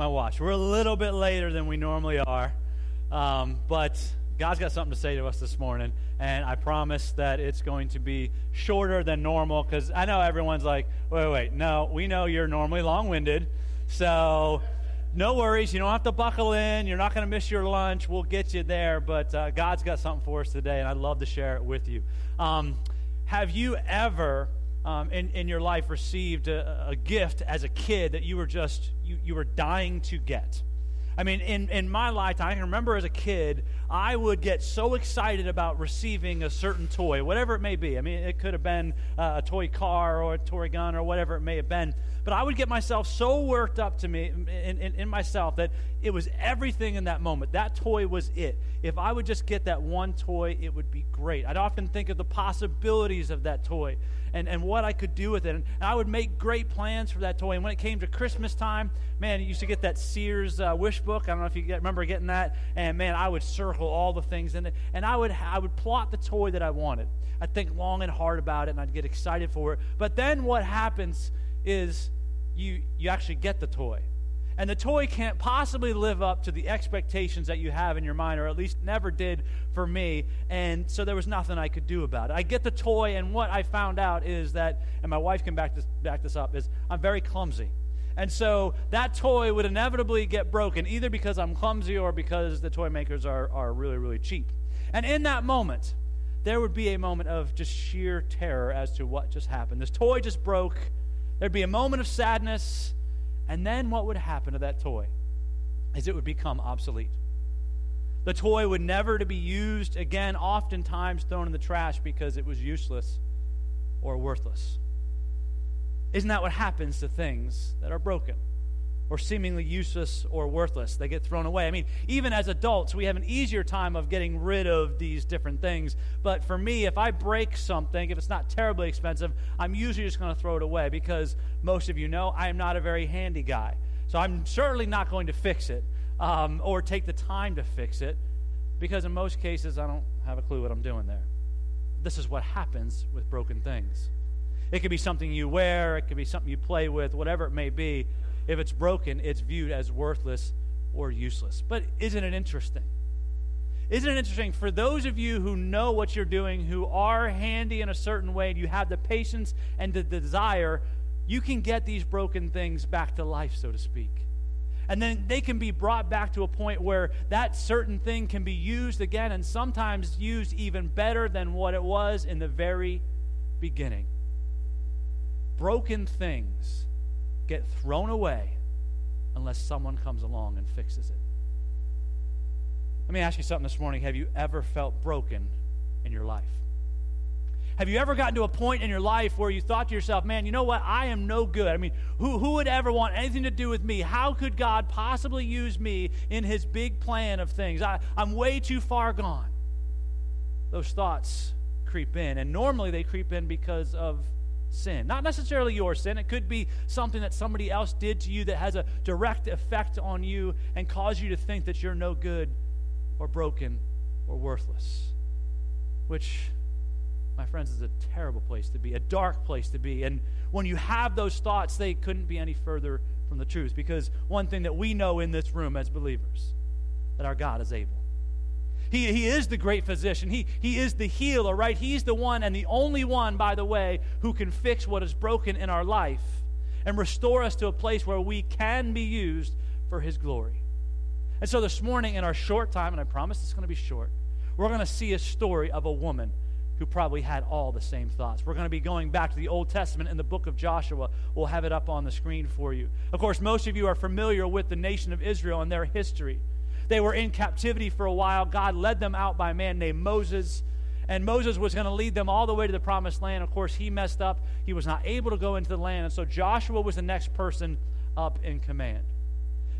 my watch. We're a little bit later than we normally are, um, but God's got something to say to us this morning, and I promise that it's going to be shorter than normal because I know everyone's like, wait, wait, no, we know you're normally long winded, so no worries. You don't have to buckle in. You're not going to miss your lunch. We'll get you there, but uh, God's got something for us today, and I'd love to share it with you. Um, have you ever um, in, in your life received a, a, gift as a kid that you were just you, you were dying to get. I mean in, in my lifetime i can remember as a kid i would get so excited about receiving a certain toy whatever it may be. I mean it could have been uh, a toy car or a toy gun or whatever it may have been but i would get myself so worked up to me in, in, in myself that it was everything in that moment that toy was it if i would just get that one toy it would be great i'd often think of the possibilities of that toy and, and what I could do with it. And I would make great plans for that toy. And when it came to Christmas time, man, you used to get that Sears uh, wish book. I don't know if you get, remember getting that. And man, I would circle all the things in it. And I would, I would plot the toy that I wanted. I'd think long and hard about it and I'd get excited for it. But then what happens is you, you actually get the toy. And the toy can't possibly live up to the expectations that you have in your mind, or at least never did for me. And so there was nothing I could do about it. I get the toy, and what I found out is that, and my wife can back this, back this up, is I'm very clumsy. And so that toy would inevitably get broken, either because I'm clumsy or because the toy makers are, are really, really cheap. And in that moment, there would be a moment of just sheer terror as to what just happened. This toy just broke. There'd be a moment of sadness and then what would happen to that toy? Is it would become obsolete. The toy would never to be used again, oftentimes thrown in the trash because it was useless or worthless. Isn't that what happens to things that are broken? Or seemingly useless or worthless. They get thrown away. I mean, even as adults, we have an easier time of getting rid of these different things. But for me, if I break something, if it's not terribly expensive, I'm usually just going to throw it away because most of you know I am not a very handy guy. So I'm certainly not going to fix it um, or take the time to fix it because in most cases I don't have a clue what I'm doing there. This is what happens with broken things. It could be something you wear, it could be something you play with, whatever it may be if it's broken, it's viewed as worthless or useless. But isn't it interesting? Isn't it interesting for those of you who know what you're doing, who are handy in a certain way, and you have the patience and the desire, you can get these broken things back to life, so to speak. And then they can be brought back to a point where that certain thing can be used again and sometimes used even better than what it was in the very beginning. Broken things get thrown away unless someone comes along and fixes it. Let me ask you something this morning. Have you ever felt broken in your life? Have you ever gotten to a point in your life where you thought to yourself, man, you know what? I am no good. I mean, who, who would ever want anything to do with me? How could God possibly use me in his big plan of things? I, I'm way too far gone. Those thoughts creep in, and normally they creep in because of sin. Not necessarily your sin, it could be something that somebody else did to you that has a direct effect on you and cause you to think that you're no good or broken or worthless. Which, my friends, is a terrible place to be, a dark place to be. And when you have those thoughts, they couldn't be any further from the truth. Because one thing that we know in this room as believers, that our God is able. He, he is the great physician. He, he is the healer, right? He's the one and the only one, by the way, who can fix what is broken in our life and restore us to a place where we can be used for His glory. And so this morning, in our short time, and I promise it's going to be short, we're going to see a story of a woman who probably had all the same thoughts. We're going to be going back to the Old Testament in the book of Joshua. We'll have it up on the screen for you. Of course, most of you are familiar with the nation of Israel and their history. They were in captivity for a while. God led them out by a man named Moses. And Moses was going to lead them all the way to the promised land. Of course, he messed up. He was not able to go into the land. And so Joshua was the next person up in command.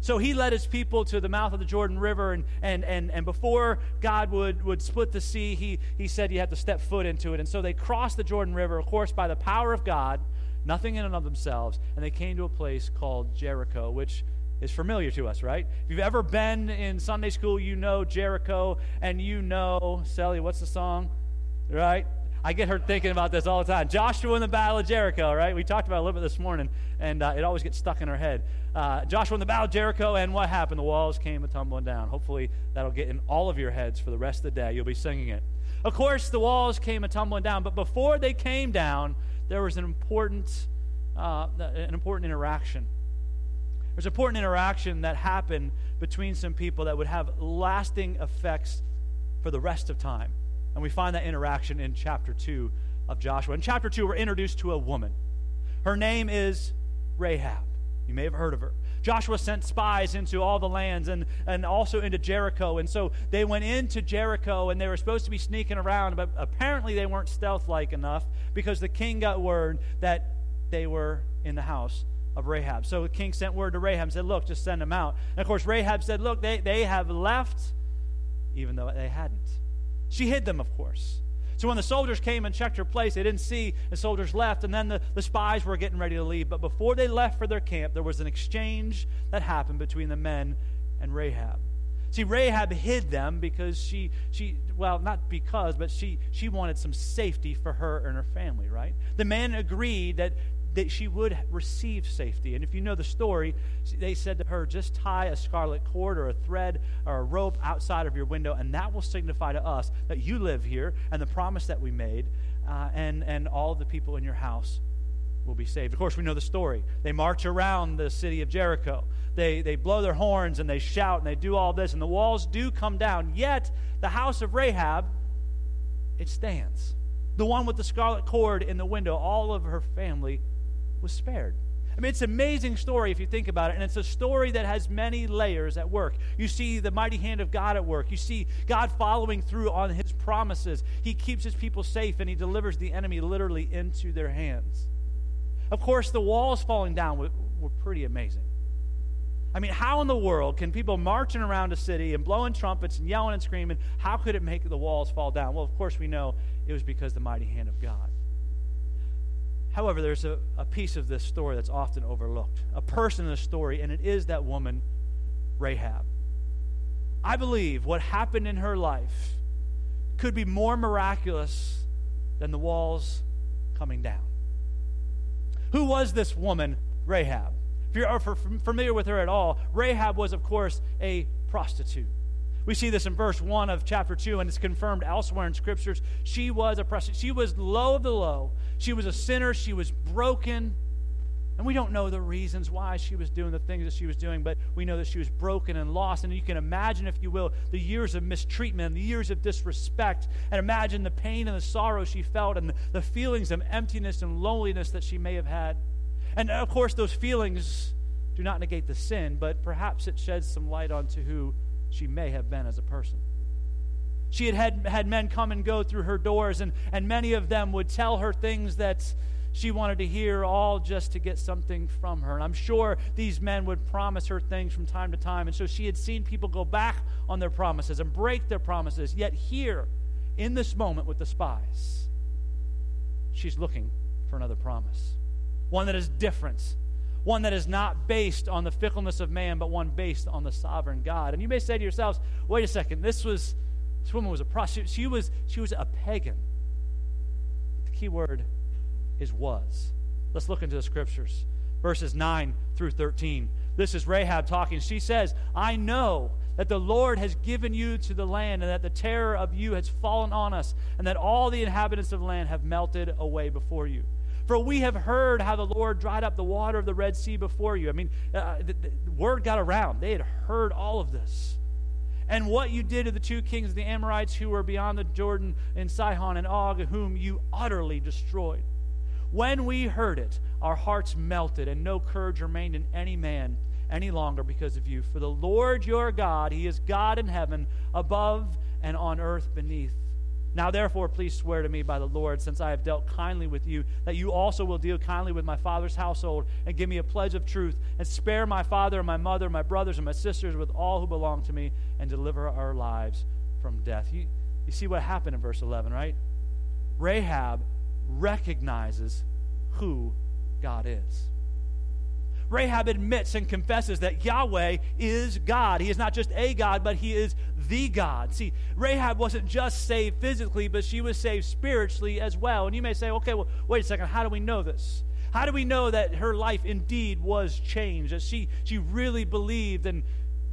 So he led his people to the mouth of the Jordan River, and, and, and, and before God would, would split the sea, he, he said you had to step foot into it. And so they crossed the Jordan River, of course, by the power of God, nothing in and of themselves, and they came to a place called Jericho, which is familiar to us, right? If you've ever been in Sunday school, you know Jericho and you know, Sally, what's the song? Right? I get her thinking about this all the time. Joshua in the Battle of Jericho, right? We talked about it a little bit this morning, and uh, it always gets stuck in her head. Uh, Joshua in the Battle of Jericho, and what happened? The walls came a tumbling down. Hopefully, that'll get in all of your heads for the rest of the day. You'll be singing it. Of course, the walls came a tumbling down, but before they came down, there was an important, uh, an important interaction. There's an important interaction that happened between some people that would have lasting effects for the rest of time. And we find that interaction in chapter 2 of Joshua. In chapter 2, we're introduced to a woman. Her name is Rahab. You may have heard of her. Joshua sent spies into all the lands and, and also into Jericho. And so they went into Jericho and they were supposed to be sneaking around, but apparently they weren't stealth like enough because the king got word that they were in the house of Rahab. So the king sent word to Rahab and said, Look, just send them out. And of course, Rahab said, Look, they, they have left, even though they hadn't. She hid them, of course. So when the soldiers came and checked her place, they didn't see the soldiers left, and then the, the spies were getting ready to leave. But before they left for their camp, there was an exchange that happened between the men and Rahab. See, Rahab hid them because she, she well, not because, but she, she wanted some safety for her and her family, right? The men agreed that that she would receive safety. And if you know the story, they said to her, just tie a scarlet cord or a thread or a rope outside of your window, and that will signify to us that you live here and the promise that we made, uh, and, and all the people in your house will be saved. Of course, we know the story. They march around the city of Jericho. They, they blow their horns and they shout and they do all this, and the walls do come down. Yet, the house of Rahab, it stands. The one with the scarlet cord in the window, all of her family was spared. I mean, it's an amazing story if you think about it, and it's a story that has many layers at work. You see the mighty hand of God at work. You see God following through on his promises. He keeps his people safe, and he delivers the enemy literally into their hands. Of course, the walls falling down were, were pretty amazing. I mean, how in the world can people marching around a city and blowing trumpets and yelling and screaming, how could it make the walls fall down? Well, of course, we know it was because the mighty hand of God. However, there's a, a piece of this story that's often overlooked a person in the story, and it is that woman, Rahab. I believe what happened in her life could be more miraculous than the walls coming down. Who was this woman, Rahab? If you're familiar with her at all, Rahab was, of course, a prostitute. We see this in verse 1 of chapter 2, and it's confirmed elsewhere in scriptures. She was a prostitute. She was low of the low. She was a sinner. She was broken. And we don't know the reasons why she was doing the things that she was doing, but we know that she was broken and lost. And you can imagine, if you will, the years of mistreatment the years of disrespect. And imagine the pain and the sorrow she felt and the feelings of emptiness and loneliness that she may have had. And of course, those feelings do not negate the sin, but perhaps it sheds some light onto who she may have been as a person. She had, had had men come and go through her doors, and, and many of them would tell her things that she wanted to hear, all just to get something from her. And I'm sure these men would promise her things from time to time. And so she had seen people go back on their promises and break their promises. Yet, here, in this moment with the spies, she's looking for another promise. One that is different, one that is not based on the fickleness of man, but one based on the sovereign God. And you may say to yourselves, wait a second, this was this woman was a prostitute. She was she was a pagan. The key word is was. Let's look into the scriptures. Verses 9 through 13. This is Rahab talking. She says, I know that the Lord has given you to the land, and that the terror of you has fallen on us, and that all the inhabitants of the land have melted away before you. For we have heard how the Lord dried up the water of the Red Sea before you. I mean, uh, the, the word got around. They had heard all of this. And what you did to the two kings of the Amorites who were beyond the Jordan in Sihon and Og, whom you utterly destroyed. When we heard it, our hearts melted, and no courage remained in any man any longer because of you. For the Lord your God, He is God in heaven, above and on earth beneath. Now, therefore, please swear to me by the Lord, since I have dealt kindly with you, that you also will deal kindly with my father's household, and give me a pledge of truth, and spare my father and my mother, my brothers and my sisters, with all who belong to me, and deliver our lives from death. You, you see what happened in verse 11, right? Rahab recognizes who God is. Rahab admits and confesses that Yahweh is God. He is not just a God, but He is the God. See, Rahab wasn't just saved physically, but she was saved spiritually as well. And you may say, okay, well, wait a second, how do we know this? How do we know that her life indeed was changed, that she, she really believed? And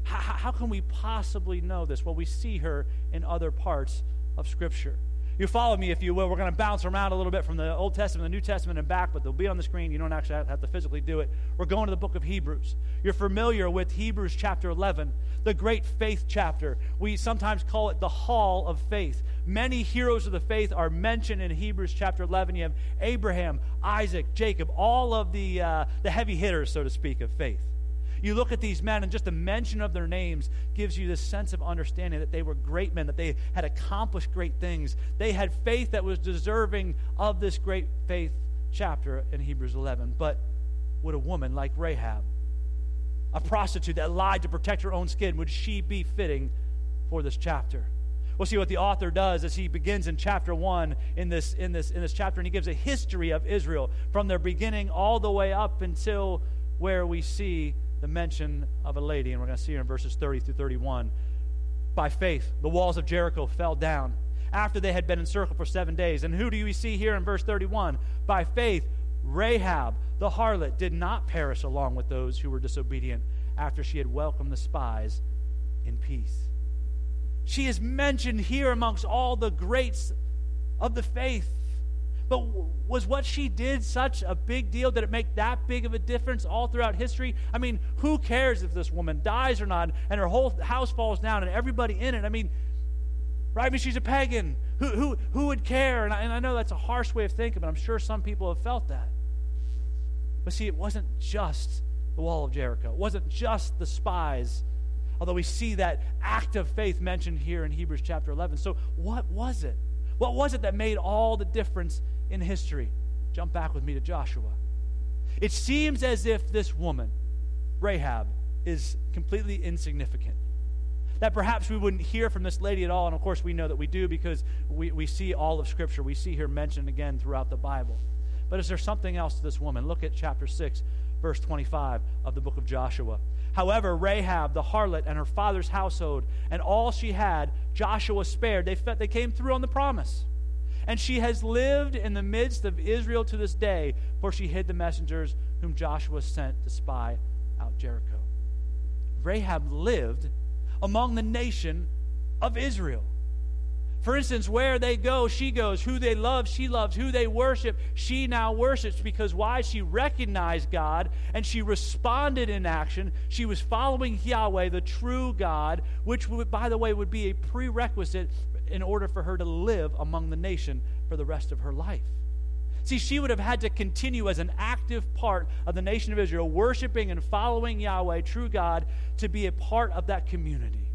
how, how can we possibly know this? Well, we see her in other parts of Scripture. You follow me, if you will. We're going to bounce around a little bit from the Old Testament, the New Testament, and back, but they'll be on the screen. You don't actually have to physically do it. We're going to the book of Hebrews. You're familiar with Hebrews chapter 11, the great faith chapter. We sometimes call it the hall of faith. Many heroes of the faith are mentioned in Hebrews chapter 11. You have Abraham, Isaac, Jacob, all of the, uh, the heavy hitters, so to speak, of faith. You look at these men, and just the mention of their names gives you this sense of understanding that they were great men, that they had accomplished great things. They had faith that was deserving of this great faith chapter in Hebrews 11. But would a woman like Rahab, a prostitute that lied to protect her own skin, would she be fitting for this chapter? We'll see what the author does as he begins in chapter 1 in this, in, this, in this chapter, and he gives a history of Israel from their beginning all the way up until where we see the mention of a lady, and we're going to see her in verses 30 through 31. By faith, the walls of Jericho fell down after they had been encircled for seven days. And who do we see here in verse 31? By faith, Rahab, the harlot, did not perish along with those who were disobedient after she had welcomed the spies in peace. She is mentioned here amongst all the greats of the faith. But was what she did such a big deal? Did it make that big of a difference all throughout history? I mean, who cares if this woman dies or not and her whole house falls down and everybody in it? I mean, right? I mean, she's a pagan. Who, who, who would care? And I, and I know that's a harsh way of thinking, but I'm sure some people have felt that. But see, it wasn't just the wall of Jericho, it wasn't just the spies although we see that act of faith mentioned here in Hebrews chapter 11. So, what was it? What was it that made all the difference in history. Jump back with me to Joshua. It seems as if this woman, Rahab, is completely insignificant. That perhaps we wouldn't hear from this lady at all, and of course we know that we do because we, we see all of Scripture. We see her mentioned again throughout the Bible. But is there something else to this woman? Look at chapter 6, verse 25 of the book of Joshua. However, Rahab, the harlot, and her father's household, and all she had, Joshua spared. They, they came through on the promise. And she has lived in the midst of Israel to this day, for she hid the messengers whom Joshua sent to spy out Jericho. Rahab lived among the nation of Israel. For instance, where they go, she goes. Who they love, she loves. Who they worship, she now worships. Because why? She recognized God and she responded in action. She was following Yahweh, the true God, which, would, by the way, would be a prerequisite in order for her to live among the nation for the rest of her life. See, she would have had to continue as an active part of the nation of Israel, worshiping and following Yahweh, true God, to be a part of that community,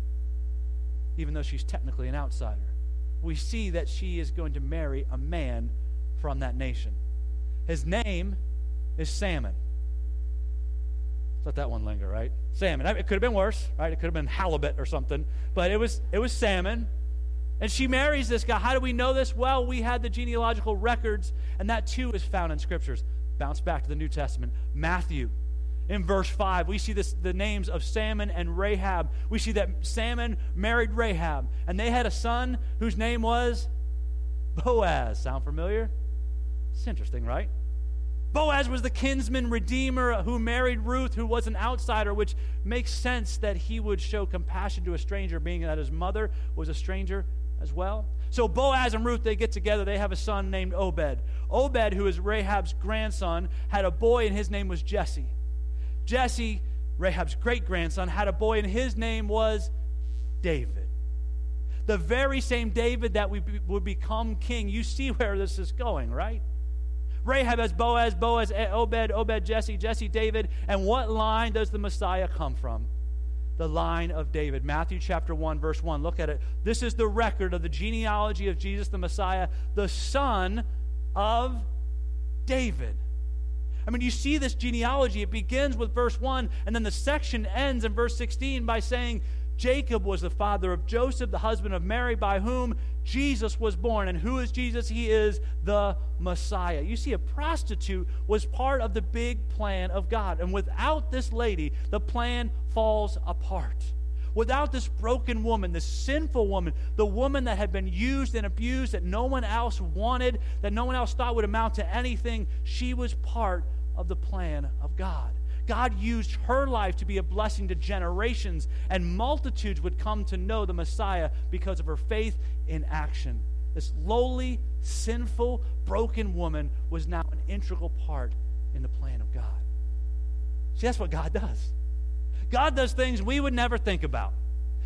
even though she's technically an outsider. We see that she is going to marry a man from that nation. His name is Salmon. Let that one linger, right? Salmon. It could have been worse, right? It could have been halibut or something, but it was it was salmon. And she marries this guy. How do we know this? Well, we had the genealogical records, and that too is found in scriptures. Bounce back to the New Testament. Matthew, in verse 5, we see this, the names of Salmon and Rahab. We see that Salmon married Rahab, and they had a son whose name was Boaz. Sound familiar? It's interesting, right? Boaz was the kinsman redeemer who married Ruth, who was an outsider, which makes sense that he would show compassion to a stranger, being that his mother was a stranger as well. So Boaz and Ruth, they get together. They have a son named Obed. Obed, who is Rahab's grandson, had a boy, and his name was Jesse. Jesse, Rahab's great grandson, had a boy, and his name was David. The very same David that we would become king. You see where this is going, right? Rahab has Boaz, Boaz, Obed, Obed, Jesse, Jesse, David. And what line does the Messiah come from? The line of David. Matthew chapter 1, verse 1. Look at it. This is the record of the genealogy of Jesus the Messiah, the son of David. I mean, you see this genealogy. It begins with verse 1, and then the section ends in verse 16 by saying, Jacob was the father of Joseph, the husband of Mary, by whom Jesus was born. And who is Jesus? He is the Messiah. You see, a prostitute was part of the big plan of God. And without this lady, the plan falls apart. Without this broken woman, this sinful woman, the woman that had been used and abused, that no one else wanted, that no one else thought would amount to anything, she was part of the plan of God. God used her life to be a blessing to generations, and multitudes would come to know the Messiah because of her faith in action. This lowly, sinful, broken woman was now an integral part in the plan of God. See, that's what God does. God does things we would never think about.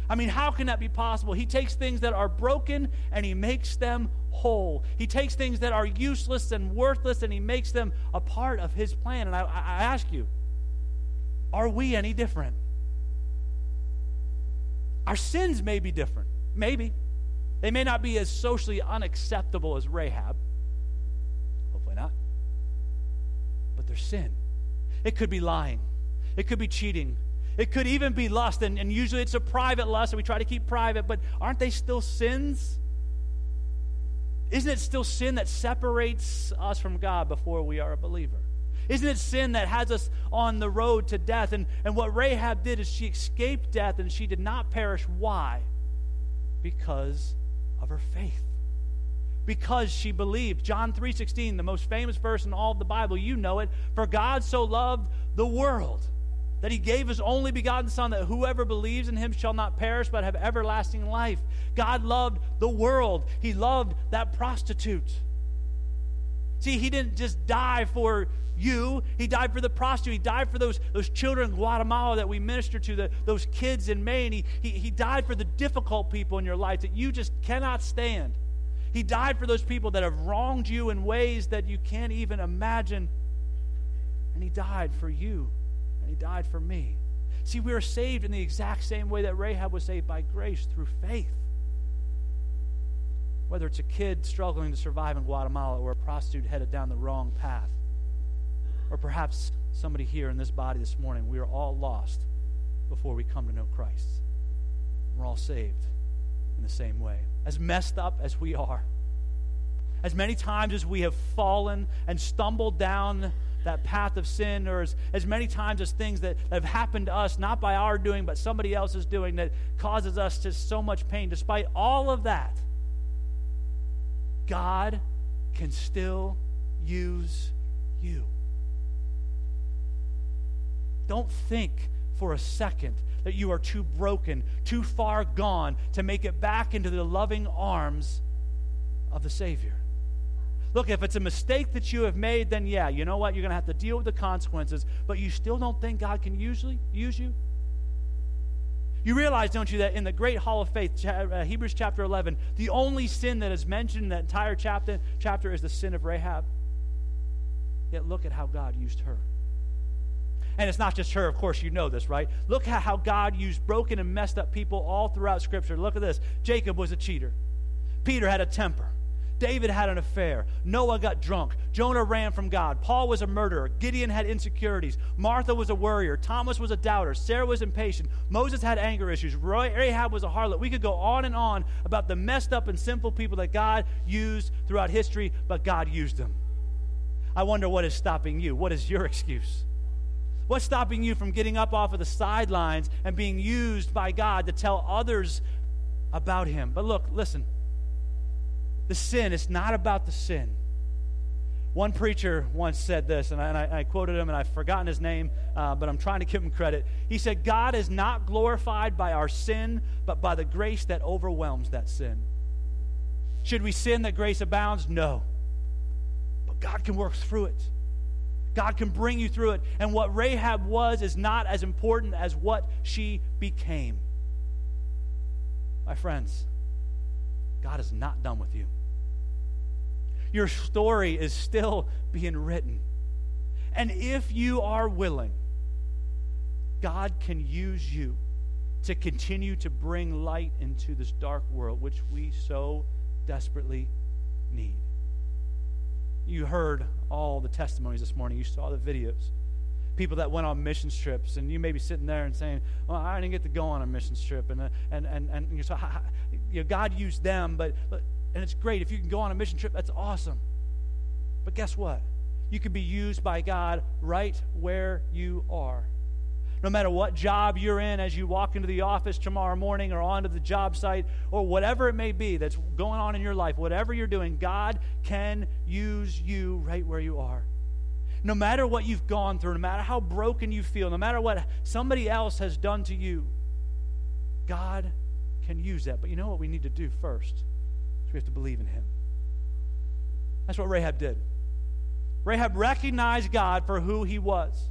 I mean, how can that be possible? He takes things that are broken and he makes them whole. He takes things that are useless and worthless and he makes them a part of his plan. And I, I ask you, are we any different? Our sins may be different. Maybe. They may not be as socially unacceptable as Rahab. Hopefully not. But they're sin. It could be lying, it could be cheating, it could even be lust. And, and usually it's a private lust, and we try to keep private, but aren't they still sins? Isn't it still sin that separates us from God before we are a believer? Isn't it sin that has us on the road to death? And, and what Rahab did is she escaped death and she did not perish. Why? Because of her faith. Because she believed. John 3:16, the most famous verse in all of the Bible, you know it. For God so loved the world that he gave his only begotten Son, that whoever believes in him shall not perish but have everlasting life. God loved the world, he loved that prostitute. See, he didn't just die for you. He died for the prostitute. He died for those, those children in Guatemala that we minister to, the, those kids in Maine. He, he, he died for the difficult people in your life that you just cannot stand. He died for those people that have wronged you in ways that you can't even imagine. And He died for you, and He died for me. See, we are saved in the exact same way that Rahab was saved by grace through faith. Whether it's a kid struggling to survive in Guatemala or a prostitute headed down the wrong path, or perhaps somebody here in this body this morning, we are all lost before we come to know Christ. We're all saved in the same way. As messed up as we are, as many times as we have fallen and stumbled down that path of sin, or as, as many times as things that have happened to us, not by our doing, but somebody else's doing, that causes us just so much pain, despite all of that, God can still use you. Don't think for a second that you are too broken, too far gone to make it back into the loving arms of the Savior. Look, if it's a mistake that you have made, then yeah, you know what? You're going to have to deal with the consequences, but you still don't think God can usually use you? You realize, don't you, that in the great hall of faith, uh, Hebrews chapter 11, the only sin that is mentioned in that entire chapter, chapter is the sin of Rahab. Yet look at how God used her. And it's not just her, of course, you know this, right? Look at how God used broken and messed up people all throughout Scripture. Look at this Jacob was a cheater, Peter had a temper. David had an affair. Noah got drunk. Jonah ran from God. Paul was a murderer. Gideon had insecurities. Martha was a worrier. Thomas was a doubter. Sarah was impatient. Moses had anger issues. Rahab was a harlot. We could go on and on about the messed up and sinful people that God used throughout history, but God used them. I wonder what is stopping you. What is your excuse? What's stopping you from getting up off of the sidelines and being used by God to tell others about Him? But look, listen. The sin, it's not about the sin. One preacher once said this, and I, and I, I quoted him, and I've forgotten his name, uh, but I'm trying to give him credit. He said, God is not glorified by our sin, but by the grace that overwhelms that sin. Should we sin that grace abounds? No. But God can work through it. God can bring you through it. And what Rahab was is not as important as what she became. My friends, God is not done with you. Your story is still being written. And if you are willing, God can use you to continue to bring light into this dark world, which we so desperately need. You heard all the testimonies this morning, you saw the videos. People that went on mission trips, and you may be sitting there and saying, Well, I didn't get to go on a mission trip. And, uh, and, and, and you so, you know, God used them, but, and it's great. If you can go on a mission trip, that's awesome. But guess what? You can be used by God right where you are. No matter what job you're in as you walk into the office tomorrow morning or onto the job site or whatever it may be that's going on in your life, whatever you're doing, God can use you right where you are. No matter what you've gone through, no matter how broken you feel, no matter what somebody else has done to you, God can use that. But you know what we need to do first? Is we have to believe in Him. That's what Rahab did. Rahab recognized God for who He was.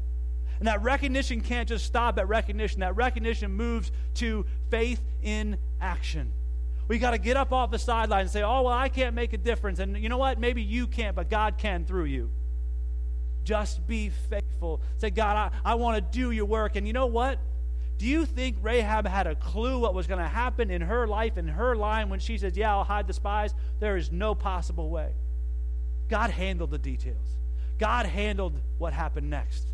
And that recognition can't just stop at recognition. That recognition moves to faith in action. We got to get up off the sideline and say, oh, well, I can't make a difference. And you know what? Maybe you can't, but God can through you. Just be faithful. Say, God, I, I want to do your work. And you know what? Do you think Rahab had a clue what was going to happen in her life, in her line, when she says, Yeah, I'll hide the spies? There is no possible way. God handled the details, God handled what happened next.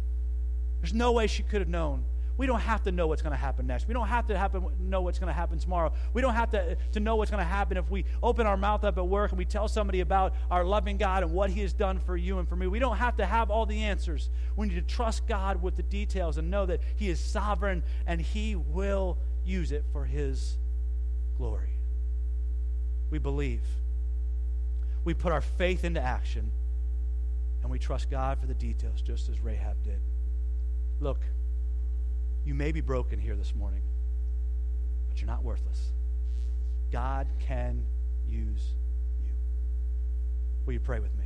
There's no way she could have known. We don't have to know what's going to happen next. We don't have to happen, know what's going to happen tomorrow. We don't have to, to know what's going to happen if we open our mouth up at work and we tell somebody about our loving God and what He has done for you and for me. We don't have to have all the answers. We need to trust God with the details and know that He is sovereign and He will use it for His glory. We believe. We put our faith into action and we trust God for the details, just as Rahab did. Look, you may be broken here this morning, but you're not worthless. God can use you. Will you pray with me?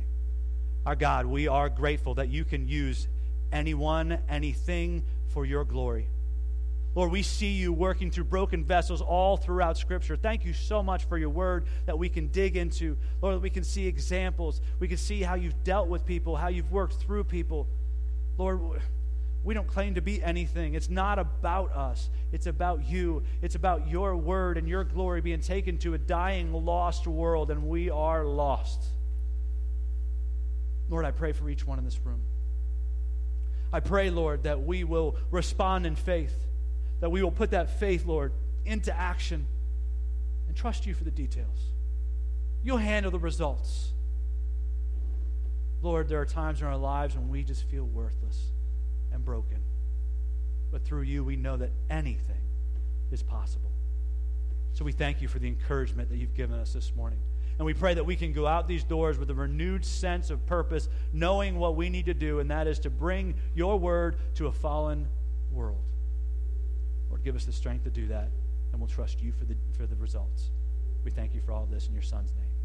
Our God, we are grateful that you can use anyone, anything for your glory. Lord, we see you working through broken vessels all throughout Scripture. Thank you so much for your word that we can dig into. Lord, we can see examples. We can see how you've dealt with people, how you've worked through people. Lord, we don't claim to be anything. It's not about us, it's about you. It's about your word and your glory being taken to a dying, lost world, and we are lost. Lord, I pray for each one in this room. I pray, Lord, that we will respond in faith, that we will put that faith, Lord, into action and trust you for the details. You'll handle the results. Lord, there are times in our lives when we just feel worthless and broken. But through you, we know that anything is possible. So we thank you for the encouragement that you've given us this morning. And we pray that we can go out these doors with a renewed sense of purpose, knowing what we need to do, and that is to bring your word to a fallen world. Lord, give us the strength to do that, and we'll trust you for the, for the results. We thank you for all of this in your son's name.